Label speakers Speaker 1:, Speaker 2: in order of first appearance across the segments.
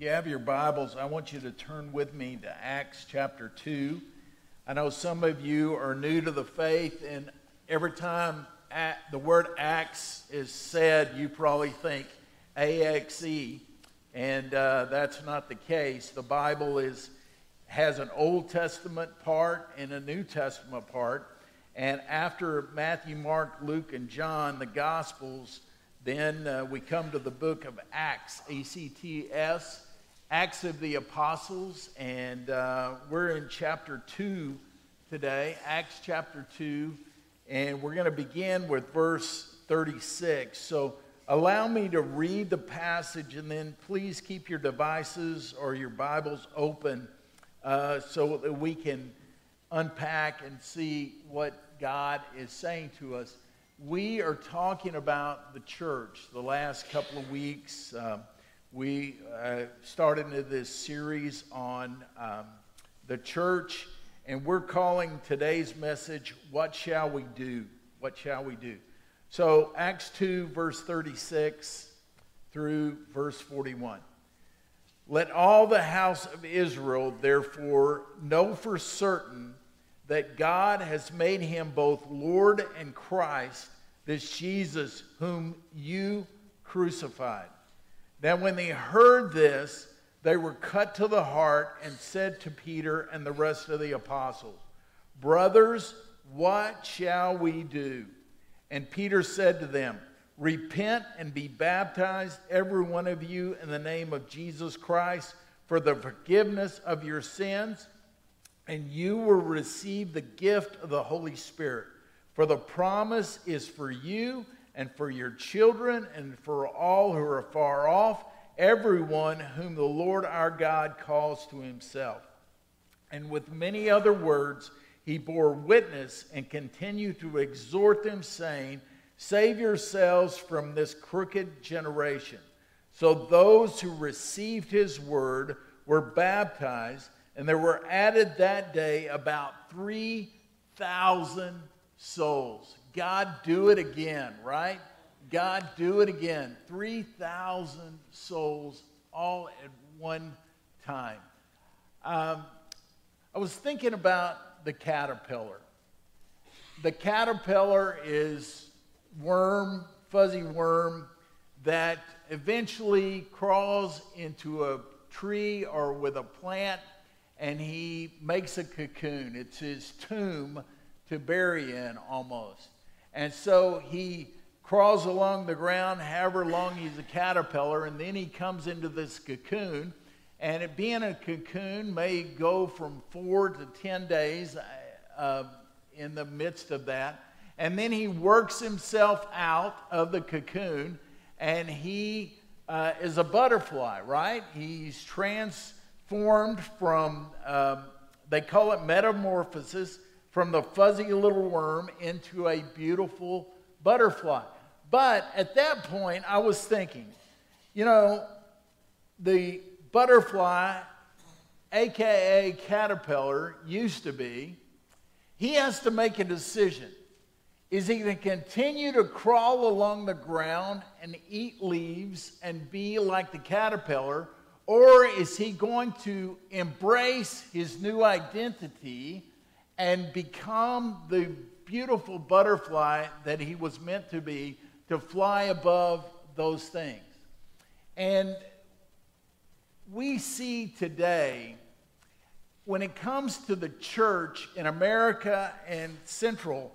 Speaker 1: You have your Bibles, I want you to turn with me to Acts chapter 2. I know some of you are new to the faith, and every time the word Acts is said, you probably think AXE, and uh, that's not the case. The Bible is, has an Old Testament part and a New Testament part. And after Matthew, Mark, Luke, and John, the Gospels, then uh, we come to the book of Acts, A C T S, Acts of the Apostles, and uh, we're in chapter 2 today, Acts chapter 2, and we're going to begin with verse 36. So allow me to read the passage, and then please keep your devices or your Bibles open uh, so that we can unpack and see what God is saying to us. We are talking about the church the last couple of weeks. Um, we uh, started into this series on um, the church, and we're calling today's message, What Shall We Do? What Shall We Do? So, Acts 2, verse 36 through verse 41. Let all the house of Israel, therefore, know for certain that God has made him both Lord and Christ, this Jesus whom you crucified. Now, when they heard this, they were cut to the heart and said to Peter and the rest of the apostles, Brothers, what shall we do? And Peter said to them, Repent and be baptized, every one of you, in the name of Jesus Christ, for the forgiveness of your sins, and you will receive the gift of the Holy Spirit. For the promise is for you and for your children and for all who are far off, everyone whom the Lord our God calls to himself. And with many other words, he bore witness and continued to exhort them, saying, Save yourselves from this crooked generation. So those who received his word were baptized, and there were added that day about 3,000 souls. God, do it again, right? God, do it again. 3,000 souls all at one time. Um, I was thinking about the caterpillar. The caterpillar is worm, fuzzy worm, that eventually crawls into a tree or with a plant and he makes a cocoon. It's his tomb to bury in almost. And so he crawls along the ground, however long he's a caterpillar, and then he comes into this cocoon. And it being a cocoon may go from four to 10 days uh, in the midst of that. And then he works himself out of the cocoon and he uh, is a butterfly, right? He's transformed from, uh, they call it metamorphosis from the fuzzy little worm into a beautiful butterfly. But at that point, I was thinking, you know, the butterfly, aka caterpillar, used to be, he has to make a decision. Is he going to continue to crawl along the ground and eat leaves and be like the caterpillar? Or is he going to embrace his new identity and become the beautiful butterfly that he was meant to be to fly above those things. And we see today, when it comes to the church in America and Central,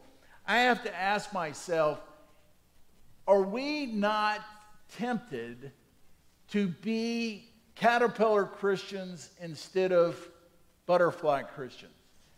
Speaker 1: I have to ask myself are we not tempted to be caterpillar Christians instead of butterfly Christians?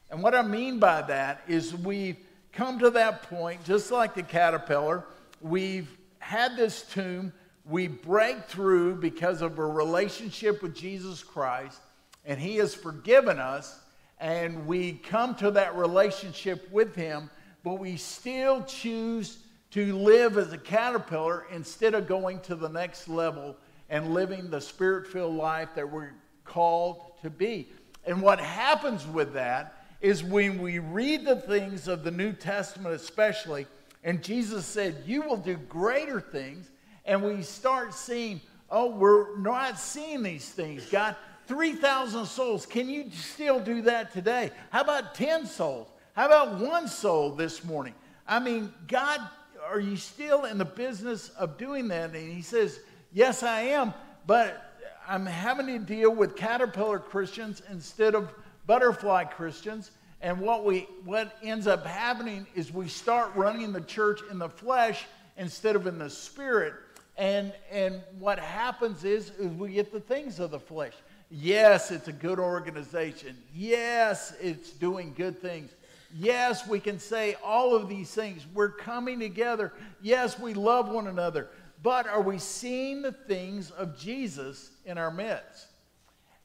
Speaker 1: And what I mean by that is we've come to that point, just like the caterpillar, we've had this tomb, we break through because of a relationship with Jesus Christ, and He has forgiven us, and we come to that relationship with Him, but we still choose to live as a caterpillar instead of going to the next level and living the spirit filled life that we're called to be. And what happens with that is when we read the things of the New Testament, especially, and Jesus said, You will do greater things, and we start seeing, oh, we're not seeing these things. God, 3,000 souls. Can you still do that today? How about 10 souls? How about one soul this morning? I mean, God, are you still in the business of doing that? And he says, Yes, I am, but I'm having to deal with caterpillar Christians instead of butterfly Christians. And what, we, what ends up happening is we start running the church in the flesh instead of in the spirit. And, and what happens is, is we get the things of the flesh. Yes, it's a good organization. Yes, it's doing good things. Yes, we can say all of these things. We're coming together. Yes, we love one another. But are we seeing the things of Jesus in our midst?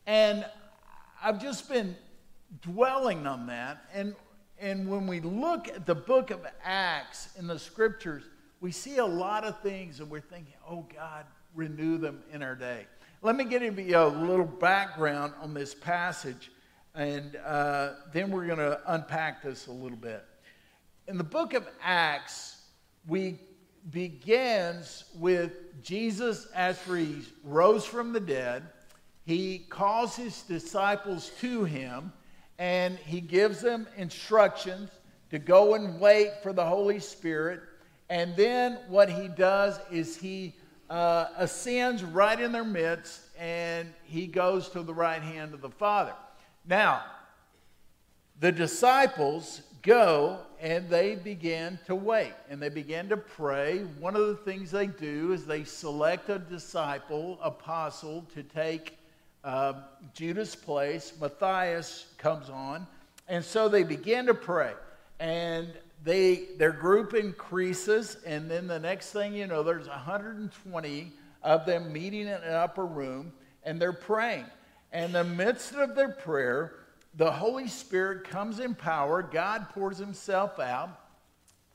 Speaker 1: And I've just been dwelling on that. And, and when we look at the book of Acts in the scriptures, we see a lot of things and we're thinking, oh God, renew them in our day. Let me give you a little background on this passage, and uh, then we're going to unpack this a little bit. In the book of Acts, we begins with Jesus after he rose from the dead. He calls his disciples to him, and he gives them instructions to go and wait for the Holy Spirit. And then what he does is he uh, ascends right in their midst and he goes to the right hand of the Father. Now, the disciples go and they begin to wait and they begin to pray. One of the things they do is they select a disciple, apostle, to take uh, Judas' place. Matthias comes on. And so they begin to pray. And they their group increases, and then the next thing you know, there's 120 of them meeting in an upper room, and they're praying. And in the midst of their prayer, the Holy Spirit comes in power. God pours Himself out,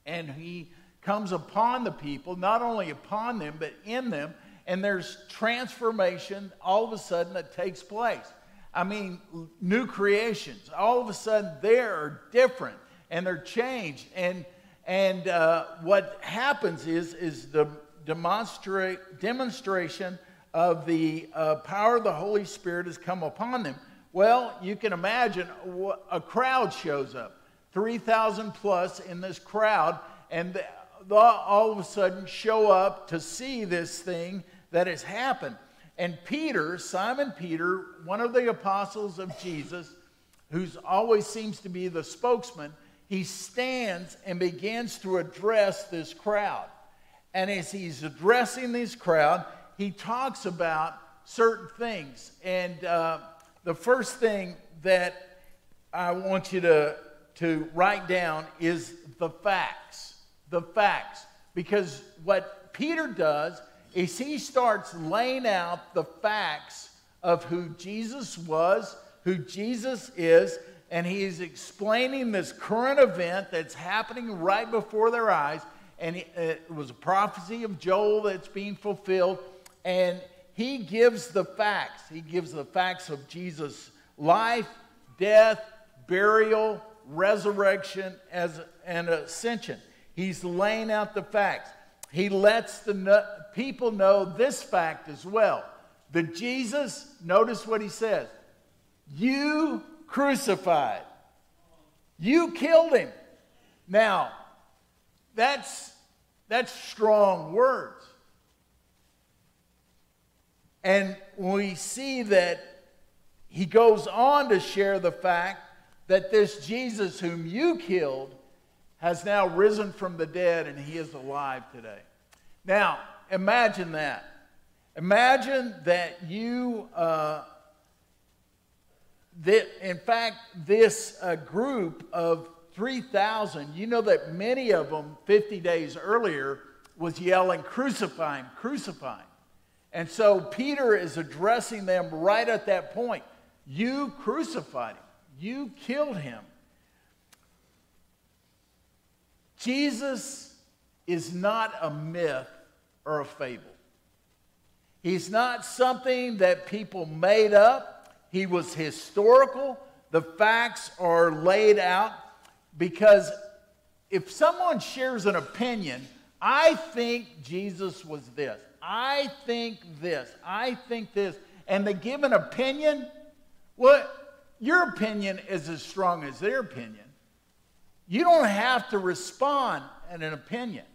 Speaker 1: and He comes upon the people, not only upon them, but in them. And there's transformation all of a sudden that takes place. I mean, new creations. All of a sudden, they are different and they're changed. And, and uh, what happens is, is the demonstrate, demonstration of the uh, power of the Holy Spirit has come upon them. Well, you can imagine a crowd shows up, 3,000 plus in this crowd, and they all of a sudden show up to see this thing that has happened. And Peter, Simon Peter, one of the apostles of Jesus, who always seems to be the spokesman, he stands and begins to address this crowd. And as he's addressing this crowd, he talks about certain things. And uh, the first thing that I want you to, to write down is the facts. The facts. Because what Peter does is he starts laying out the facts of who Jesus was, who Jesus is, and he's explaining this current event that's happening right before their eyes. And uh, it was a prophecy of Joel that's being fulfilled. And he gives the facts. He gives the facts of Jesus' life, death, burial, resurrection, as, and ascension. He's laying out the facts. He lets the people know this fact as well. That Jesus, notice what he says, you crucified. You killed him. Now, that's, that's strong words. And we see that he goes on to share the fact that this Jesus whom you killed has now risen from the dead and he is alive today. Now, imagine that. Imagine that you uh, that, in fact, this uh, group of 3,000, you know that many of them 50 days earlier was yelling, Crucify him, crucify him. And so Peter is addressing them right at that point. You crucified him, you killed him. Jesus is not a myth or a fable. He's not something that people made up. He was historical. The facts are laid out because if someone shares an opinion, I think Jesus was this. I think this, I think this, and they give an opinion, well, your opinion is as strong as their opinion. You don't have to respond in an opinion.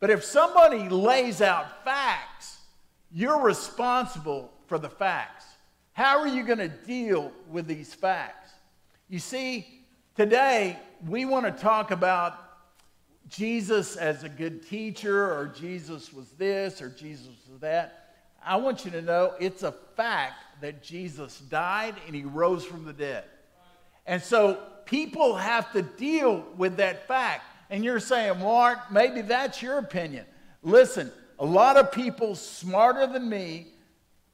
Speaker 1: But if somebody lays out facts, you're responsible for the facts. How are you going to deal with these facts? You see, today we want to talk about Jesus as a good teacher, or Jesus was this, or Jesus was that. I want you to know it's a fact that Jesus died and he rose from the dead. And so people have to deal with that fact. And you're saying, Mark, maybe that's your opinion. Listen, a lot of people smarter than me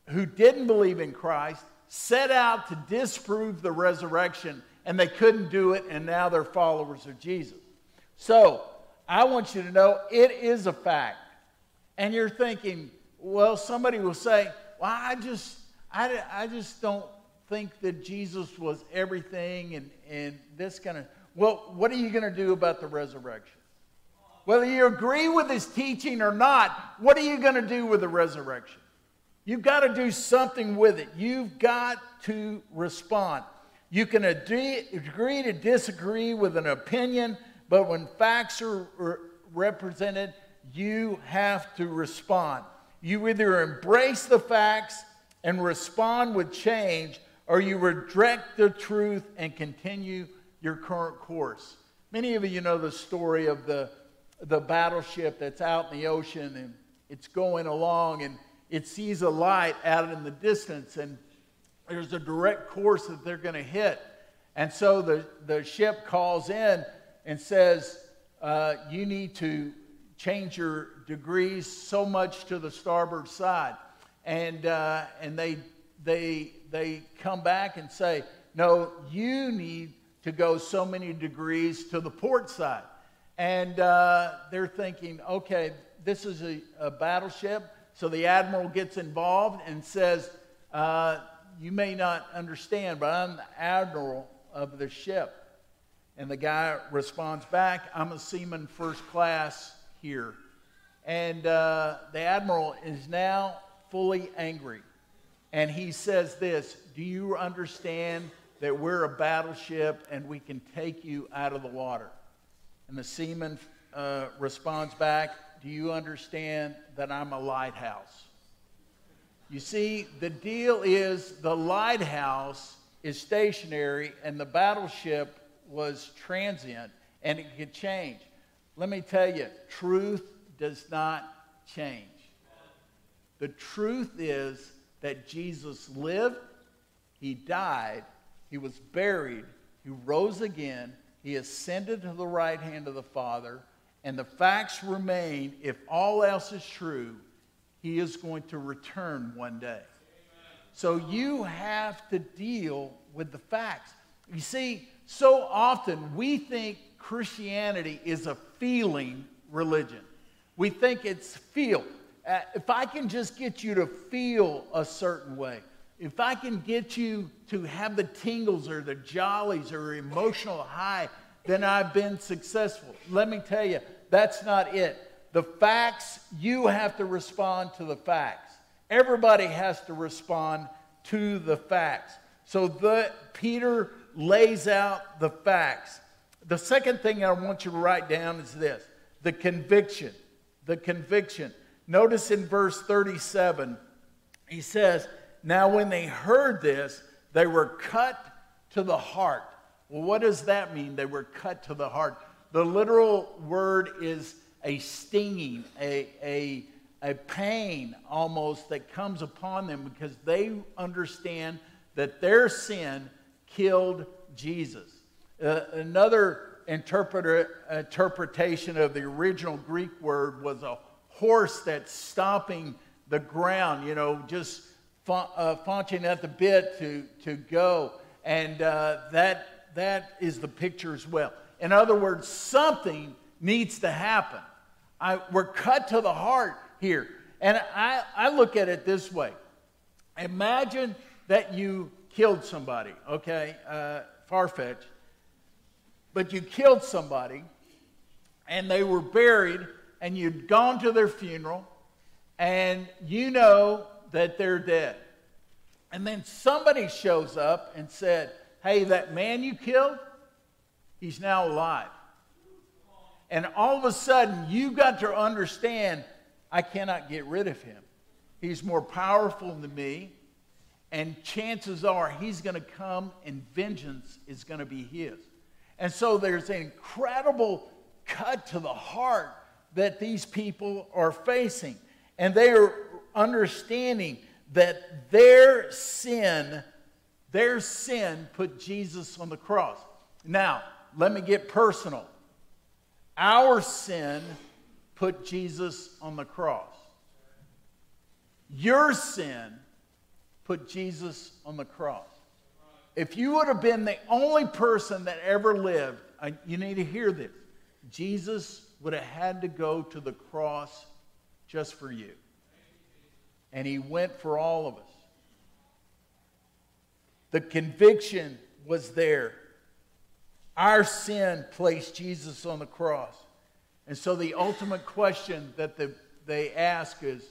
Speaker 1: who didn't believe in Christ set out to disprove the resurrection and they couldn't do it, and now they're followers of Jesus. So, I want you to know it is a fact. And you're thinking, well, somebody will say, well, I just, I, I just don't think that Jesus was everything and, and this kind of. Well, what are you going to do about the resurrection? Whether you agree with his teaching or not, what are you going to do with the resurrection? You've got to do something with it. You've got to respond. You can agree, to disagree with an opinion, but when facts are represented, you have to respond. You either embrace the facts and respond with change, or you reject the truth and continue your current course. Many of you know the story of the, the battleship that's out in the ocean and it's going along and it sees a light out in the distance and there's a direct course that they're going to hit. And so the, the ship calls in and says, uh, You need to change your degrees so much to the starboard side. And, uh, and they, they, they come back and say, No, you need to go so many degrees to the port side. And uh, they're thinking, okay, this is a, a, battleship. So the admiral gets involved and says, uh, You may not understand, but I'm the admiral of the ship. And the guy responds back, I'm a seaman first class here. And uh, the admiral is now fully angry. And he says this Do you understand that we're a battleship and we can take you out of the water? And the seaman uh, responds back, Do you understand that I'm a lighthouse? You see, the deal is the lighthouse is stationary and the battleship was transient and it could change. Let me tell you, truth does not change. The truth is that Jesus lived, he died, he was buried, he rose again, he ascended to the right hand of the Father, and the facts remain if all else is true, he is going to return one day. So you have to deal with the facts. You see, so often we think Christianity is a feeling religion. We think it's feel. Uh, if I can just get you to feel a certain way, if I can get you to have the tingles or the jollies or emotional high, then I've been successful. Let me tell you, that's not it. The facts, you have to respond to the facts. Everybody has to respond to the facts. So the, Peter lays out the facts. The second thing I want you to write down is this the conviction. The conviction. Notice in verse 37, he says, Now when they heard this, they were cut to the heart. Well, what does that mean? They were cut to the heart. The literal word is a stinging, a, a, a pain almost that comes upon them because they understand that their sin killed Jesus. Uh, another interpretation of the original Greek word was a horse that's stomping the ground, you know, just fa- uh, faunching at the bit to, to go. And uh, that, that is the picture as well. In other words, something needs to happen. I, we're cut to the heart here. And I, I look at it this way Imagine that you killed somebody, okay? Uh, far fetched. But you killed somebody and they were buried and you'd gone to their funeral and you know that they're dead. And then somebody shows up and said, Hey, that man you killed, he's now alive. And all of a sudden, you've got to understand I cannot get rid of him. He's more powerful than me. And chances are he's going to come and vengeance is going to be his. And so there's an incredible cut to the heart that these people are facing. And they are understanding that their sin, their sin put Jesus on the cross. Now, let me get personal. Our sin put Jesus on the cross. Your sin put Jesus on the cross. If you would have been the only person that ever lived, you need to hear this. Jesus would have had to go to the cross just for you. And he went for all of us. The conviction was there. Our sin placed Jesus on the cross. And so the ultimate question that the, they ask is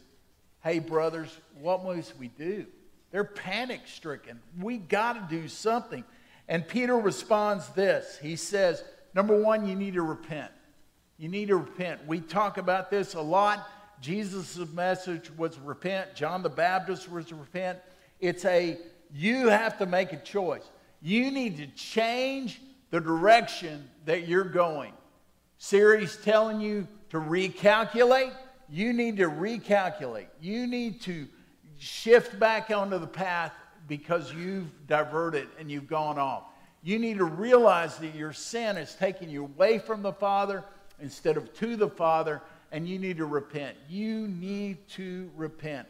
Speaker 1: hey, brothers, what must we do? They're panic stricken. We got to do something. And Peter responds this He says, number one, you need to repent. You need to repent. We talk about this a lot. Jesus' message was repent. John the Baptist was repent. It's a, you have to make a choice. You need to change the direction that you're going. Siri's telling you to recalculate. You need to recalculate. You need to shift back onto the path because you've diverted and you've gone off. You need to realize that your sin is taking you away from the Father instead of to the Father, and you need to repent. You need to repent.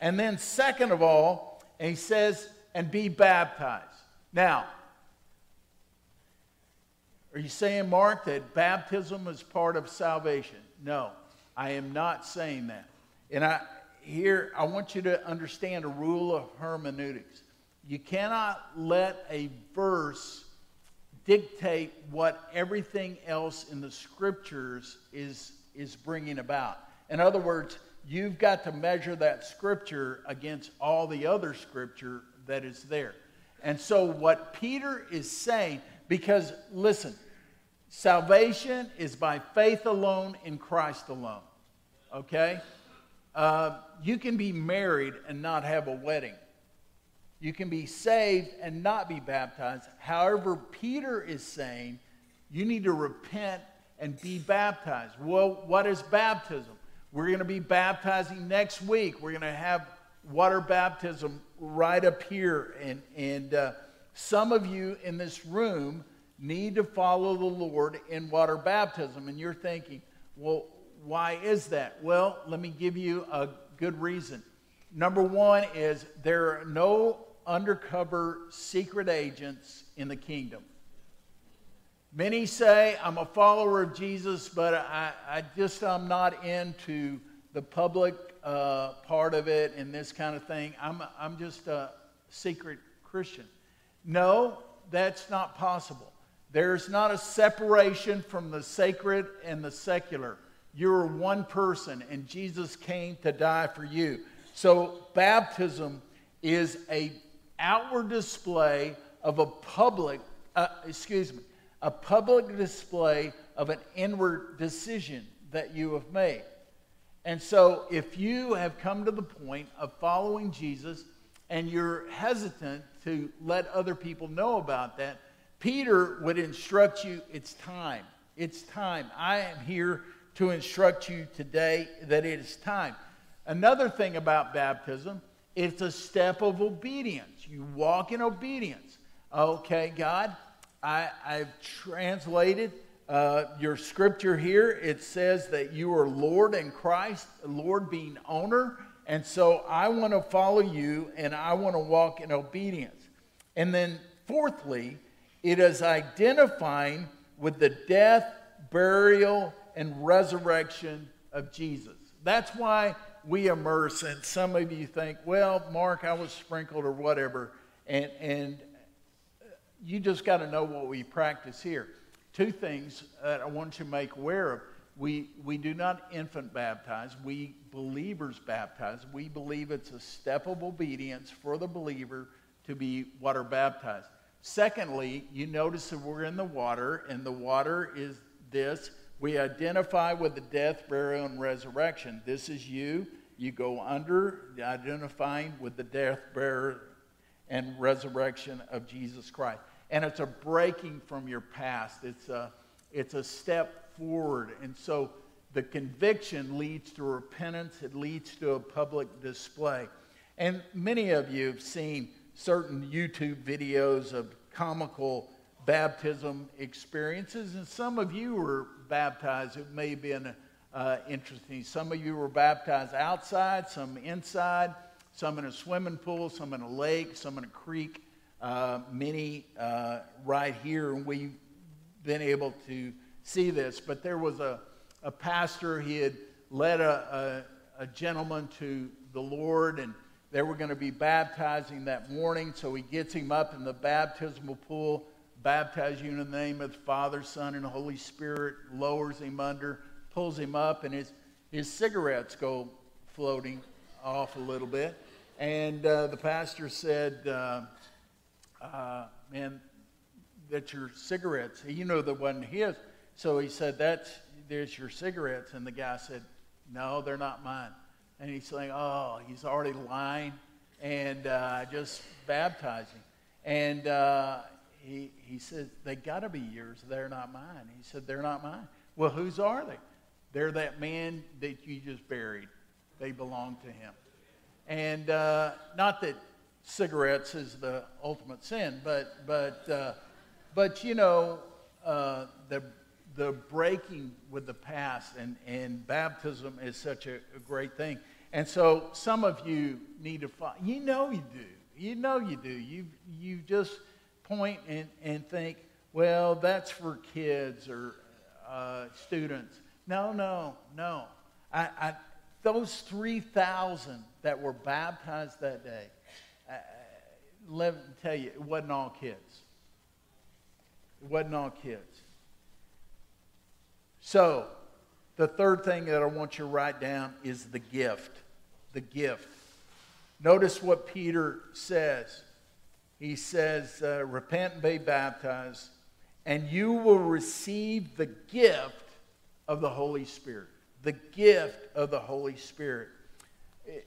Speaker 1: And then, second of all, he says, and be baptized. Now, are you saying, Mark, that baptism is part of salvation? No, I am not saying that. And I here I want you to understand a rule of hermeneutics. You cannot let a verse dictate what everything else in the scriptures is, is bringing about. In other words, you've got to measure that scripture against all the other scripture that is there. And so, what Peter is saying, because listen, salvation is by faith alone in Christ alone. Okay? Uh, you can be married and not have a wedding. You can be saved and not be baptized. However, Peter is saying you need to repent and be baptized. Well, what is baptism? We're going to be baptizing next week. We're going to have water baptism right up here. And, and uh, some of you in this room need to follow the Lord in water baptism. And you're thinking, well, why is that? Well, let me give you a good reason. Number one is there are no undercover secret agents in the kingdom. Many say, I'm a follower of Jesus, but I, I just I'm not into the public uh, part of it and this kind of thing. I'm, I'm just a secret Christian. No, that's not possible. There's not a separation from the sacred and the secular. You're one person, and Jesus came to die for you. So, baptism is a outward display of a public, uh, excuse me, a public display of an inward decision that you have made. And so, if you have come to the point of following Jesus and you're hesitant to let other people know about that, Peter would instruct you it's time. It's time. I am here to instruct you today that it is time. Another thing about baptism it's a step of obedience. You walk in obedience. Okay, God, I, have translated uh, your scripture here. It says that you are Lord in Christ, Lord being owner. And so I want to follow you and I want to walk in obedience. And then, fourthly, it is identifying with the death, burial, and resurrection of Jesus. That's why we immerse, and some of you think, well, Mark, I was sprinkled or whatever, and, and you just got to know what we practice here. Two things that I want you to make aware of. We, we do not infant baptize, we believers baptize. We believe it's a step of obedience for the believer to be water baptized. Secondly, you notice that we're in the water, and the water is this we identify with the death, burial, and resurrection. This is you. You go under identifying with the death, burial, and resurrection of Jesus Christ. And it's a breaking from your past. It's a, it's a step forward. And so the conviction leads to repentance, it leads to a public display. And many of you have seen certain YouTube videos of comical baptism experiences, and some of you were baptized. It may have been uh, interesting. Some of you were baptized outside, some inside, some in a swimming pool, some in a lake, some in a creek, uh, many uh, right here, and we've been able to see this. But there was a, a pastor, he had led a, a, a gentleman to the Lord, and they were going to be baptizing that morning, so he gets him up in the baptismal pool, baptize you in the name of the Father, Son, and Holy Spirit, lowers him under, pulls him up, and his, his cigarettes go floating off a little bit. And uh, the pastor said, uh, uh, Man, that's your cigarettes. You know that wasn't his. So he said, That's there's your cigarettes. And the guy said, No, they're not mine and he's saying, "Oh, he's already lying," and uh, just baptizing. And uh, he he said, "They got to be yours. They're not mine." He said, "They're not mine." Well, whose are they? They're that man that you just buried. They belong to him. And uh, not that cigarettes is the ultimate sin, but but uh, but you know uh, the the breaking with the past, and, and baptism is such a, a great thing. And so some of you need to find, you know you do. You know you do. You, you just point and, and think, well, that's for kids or uh, students. No, no, no. I, I, those 3,000 that were baptized that day, uh, let me tell you, it wasn't all kids. It wasn't all kids. So, the third thing that I want you to write down is the gift. The gift. Notice what Peter says. He says, uh, Repent and be baptized, and you will receive the gift of the Holy Spirit. The gift of the Holy Spirit.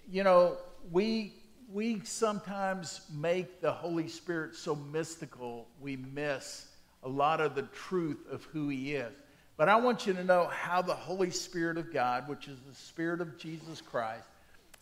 Speaker 1: You know, we, we sometimes make the Holy Spirit so mystical, we miss a lot of the truth of who He is. But I want you to know how the Holy Spirit of God, which is the Spirit of Jesus Christ,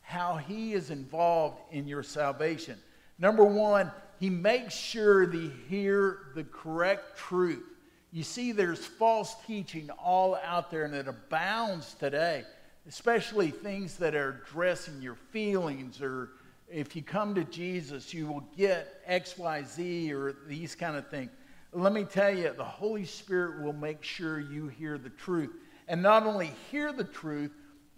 Speaker 1: how He is involved in your salvation. Number one, He makes sure you hear the correct truth. You see, there's false teaching all out there, and it abounds today, especially things that are addressing your feelings or if you come to Jesus, you will get X, Y, Z, or these kind of things. Let me tell you, the Holy Spirit will make sure you hear the truth. And not only hear the truth,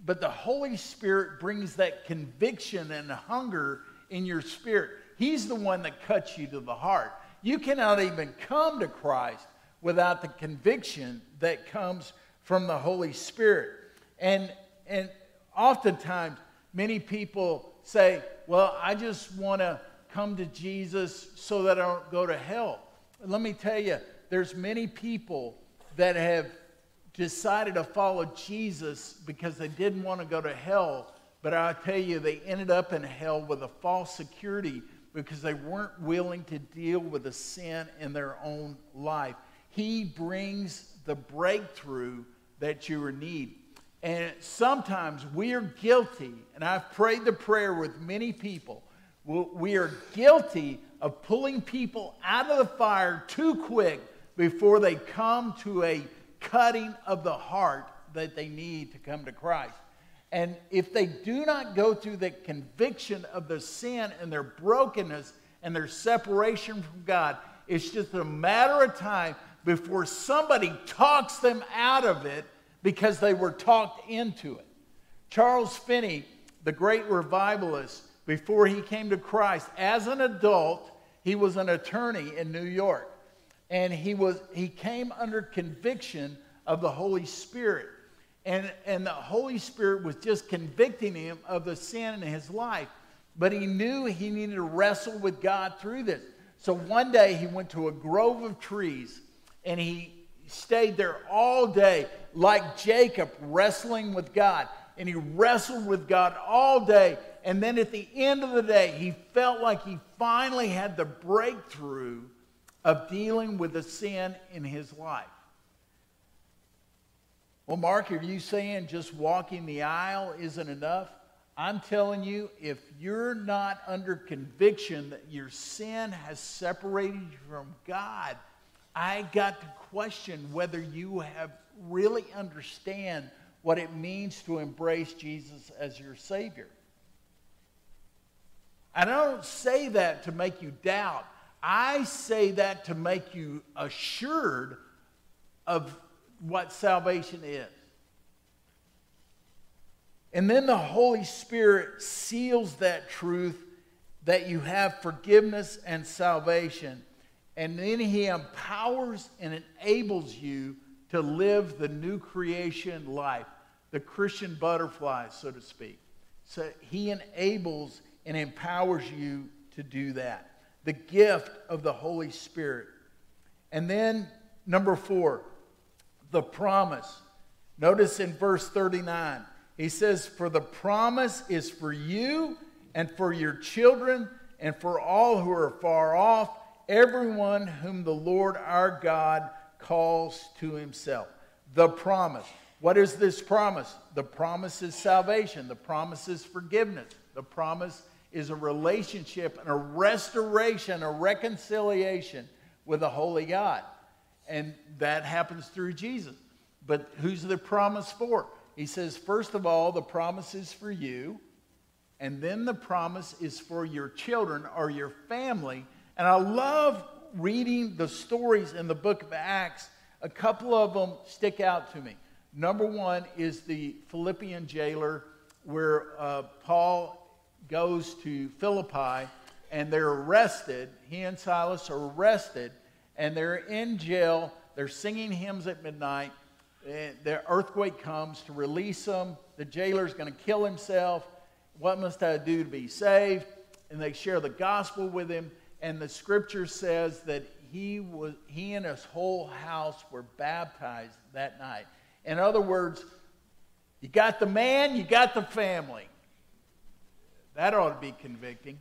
Speaker 1: but the Holy Spirit brings that conviction and hunger in your spirit. He's the one that cuts you to the heart. You cannot even come to Christ without the conviction that comes from the Holy Spirit. And, and oftentimes, many people say, Well, I just want to come to Jesus so that I don't go to hell let me tell you, there's many people that have decided to follow Jesus because they didn't want to go to hell. But I tell you, they ended up in hell with a false security because they weren't willing to deal with the sin in their own life. He brings the breakthrough that you need. And sometimes we are guilty, and I've prayed the prayer with many people. We are guilty of pulling people out of the fire too quick before they come to a cutting of the heart that they need to come to Christ. And if they do not go through the conviction of the sin and their brokenness and their separation from God, it's just a matter of time before somebody talks them out of it because they were talked into it. Charles Finney, the great revivalist, before he came to Christ, as an adult, he was an attorney in New York. And he, was, he came under conviction of the Holy Spirit. And, and the Holy Spirit was just convicting him of the sin in his life. But he knew he needed to wrestle with God through this. So one day he went to a grove of trees and he stayed there all day, like Jacob, wrestling with God. And he wrestled with God all day. And then at the end of the day, he felt like he finally had the breakthrough of dealing with the sin in his life. Well, Mark, are you saying just walking the aisle isn't enough? I'm telling you, if you're not under conviction that your sin has separated you from God, I got to question whether you have really understand what it means to embrace Jesus as your Savior. And I don't say that to make you doubt. I say that to make you assured of what salvation is. And then the Holy Spirit seals that truth that you have forgiveness and salvation. And then He empowers and enables you to live the new creation life, the Christian butterfly, so to speak. So He enables and empowers you to do that. The gift of the Holy Spirit. And then, number four, the promise. Notice in verse 39 he says, For the promise is for you and for your children and for all who are far off, everyone whom the Lord our God calls to himself. The promise. What is this promise? The promise is salvation. The promise is forgiveness. The promise is a relationship and a restoration, a reconciliation with a holy God. And that happens through Jesus. But who's the promise for? He says, first of all, the promise is for you, and then the promise is for your children or your family. And I love reading the stories in the book of Acts. A couple of them stick out to me. Number one is the Philippian jailer, where uh, Paul goes to Philippi and they're arrested. He and Silas are arrested and they're in jail. They're singing hymns at midnight the earthquake comes to release them. The jailer's going to kill himself. What must I do to be saved? And they share the gospel with him. And the scripture says that he, was, he and his whole house were baptized that night. In other words, you got the man, you got the family. That ought to be convicting.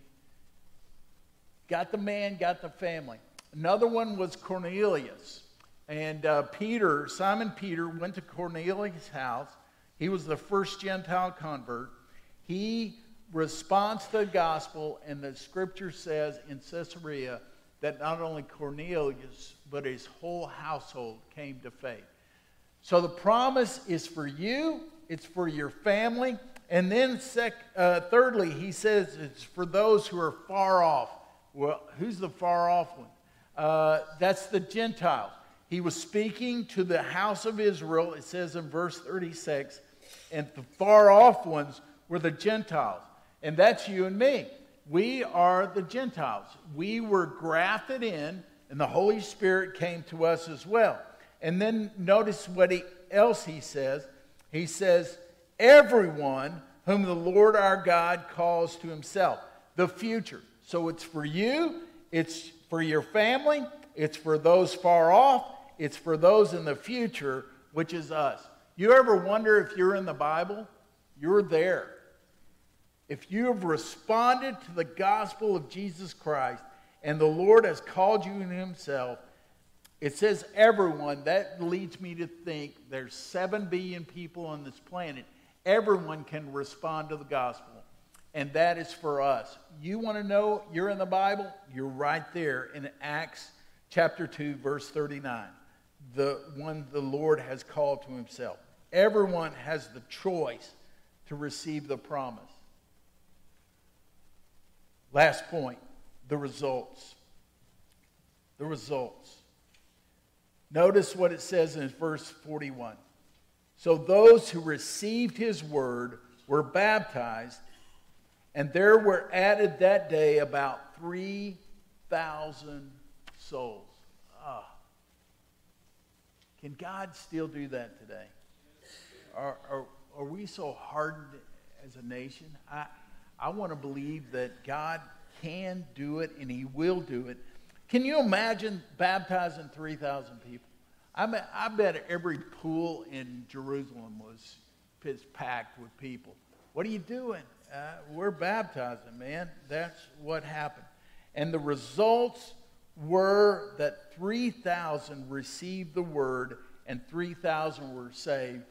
Speaker 1: Got the man, got the family. Another one was Cornelius. And uh, Peter, Simon Peter, went to Cornelius' house. He was the first Gentile convert. He responds to the gospel, and the scripture says in Caesarea that not only Cornelius, but his whole household came to faith. So the promise is for you, it's for your family. And then, sec, uh, thirdly, he says it's for those who are far off. Well, who's the far off one? Uh, that's the Gentiles. He was speaking to the house of Israel, it says in verse 36, and the far off ones were the Gentiles. And that's you and me. We are the Gentiles. We were grafted in, and the Holy Spirit came to us as well. And then notice what he, else he says. He says, Everyone whom the Lord our God calls to himself. The future. So it's for you, it's for your family, it's for those far off, it's for those in the future, which is us. You ever wonder if you're in the Bible? You're there. If you have responded to the gospel of Jesus Christ and the Lord has called you in Himself, it says everyone. That leads me to think there's 7 billion people on this planet. Everyone can respond to the gospel, and that is for us. You want to know you're in the Bible? You're right there in Acts chapter 2, verse 39 the one the Lord has called to himself. Everyone has the choice to receive the promise. Last point the results. The results. Notice what it says in verse 41. So those who received his word were baptized, and there were added that day about 3,000 souls. Ah. Can God still do that today? Are, are, are we so hardened as a nation? I, I want to believe that God can do it and He will do it. Can you imagine baptizing 3,000 people? I, mean, I bet every pool in Jerusalem was packed with people. What are you doing? Uh, we're baptizing, man. That's what happened. And the results were that 3,000 received the word and 3,000 were saved.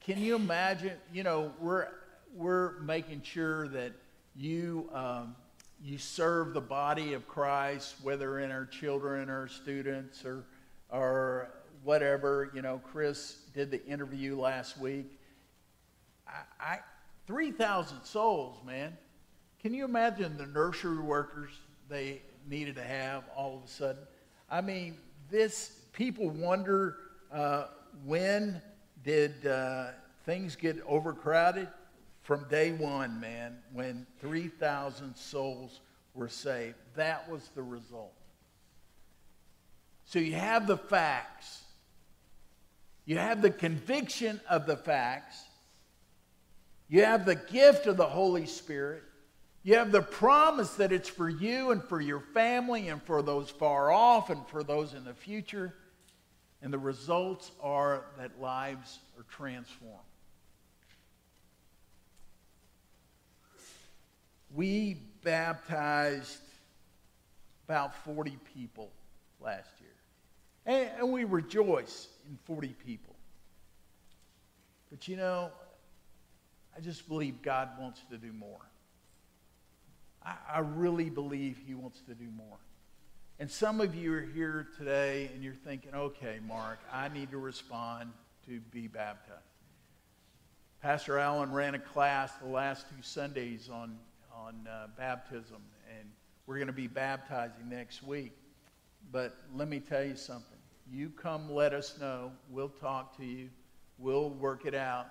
Speaker 1: Can you imagine? You know, we're, we're making sure that you, um, you serve the body of Christ, whether in our children or students or, or whatever. You know, Chris did the interview last week. I, I 3,000 souls, man. Can you imagine the nursery workers they needed to have all of a sudden? I mean, this, people wonder uh, when did uh, things get overcrowded? From day one, man, when 3,000 souls were saved. That was the result. So you have the facts, you have the conviction of the facts, you have the gift of the Holy Spirit. You have the promise that it's for you and for your family and for those far off and for those in the future. And the results are that lives are transformed. We baptized about 40 people last year. And, we rejoice in 40 people. But you know, I just believe God wants to do more. I, I really believe He wants to do more. And some of you are here today and you're thinking, okay, Mark, I need to respond to be baptized. Pastor Allen ran a class the last two Sundays on, on uh, baptism, and we're going to be baptizing next week. But let me tell you something. You come let us know. We'll talk to you. We'll work it out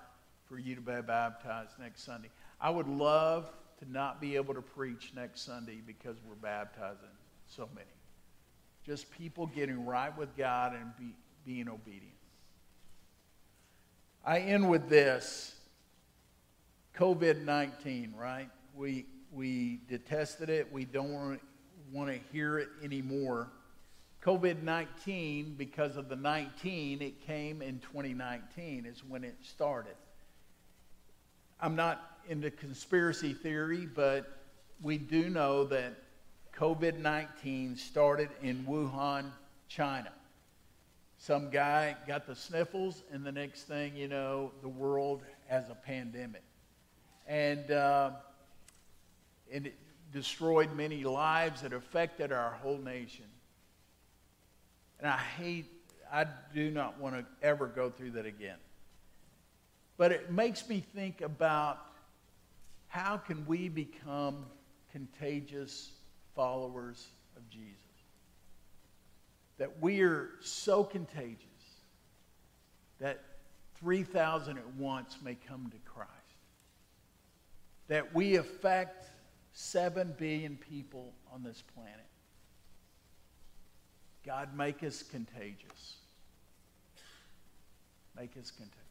Speaker 1: for you to be baptized next Sunday. I would love to not be able to preach next Sunday because we're baptizing so many. Just people getting right with God and be, being obedient. I end with this COVID 19, right? We, we detested it. We don't want to hear it anymore. COVID 19, because of the 19, it came in 2019, is when it started. I'm not into conspiracy theory, but we do know that COVID 19 started in Wuhan, China. Some guy got the sniffles, and the next thing you know, the world has a pandemic. And, uh, and it destroyed many lives. It affected our whole nation. And I hate, I do not want to ever go through that again. But it makes me think about how can we become contagious followers of Jesus? That we are so contagious that 3,000 at once may come to Christ. That we affect 7 billion people on this planet. God, make us contagious. Make us contagious.